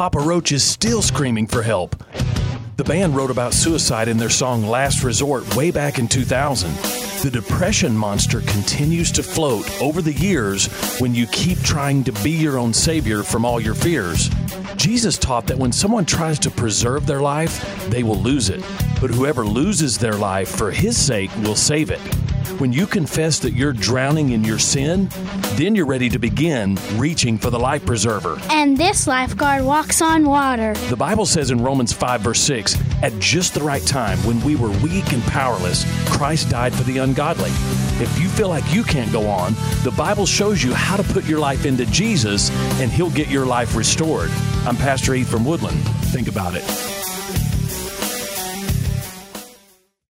Papa Roach is still screaming for help. The band wrote about suicide in their song Last Resort way back in 2000. The depression monster continues to float over the years when you keep trying to be your own savior from all your fears. Jesus taught that when someone tries to preserve their life, they will lose it. But whoever loses their life for his sake will save it. When you confess that you're drowning in your sin, then you're ready to begin reaching for the life preserver. And this lifeguard walks on water. The Bible says in Romans 5, verse 6, at just the right time, when we were weak and powerless, Christ died for the ungodly. If you feel like you can't go on, the Bible shows you how to put your life into Jesus and He'll get your life restored. I'm Pastor Heath from Woodland. Think about it.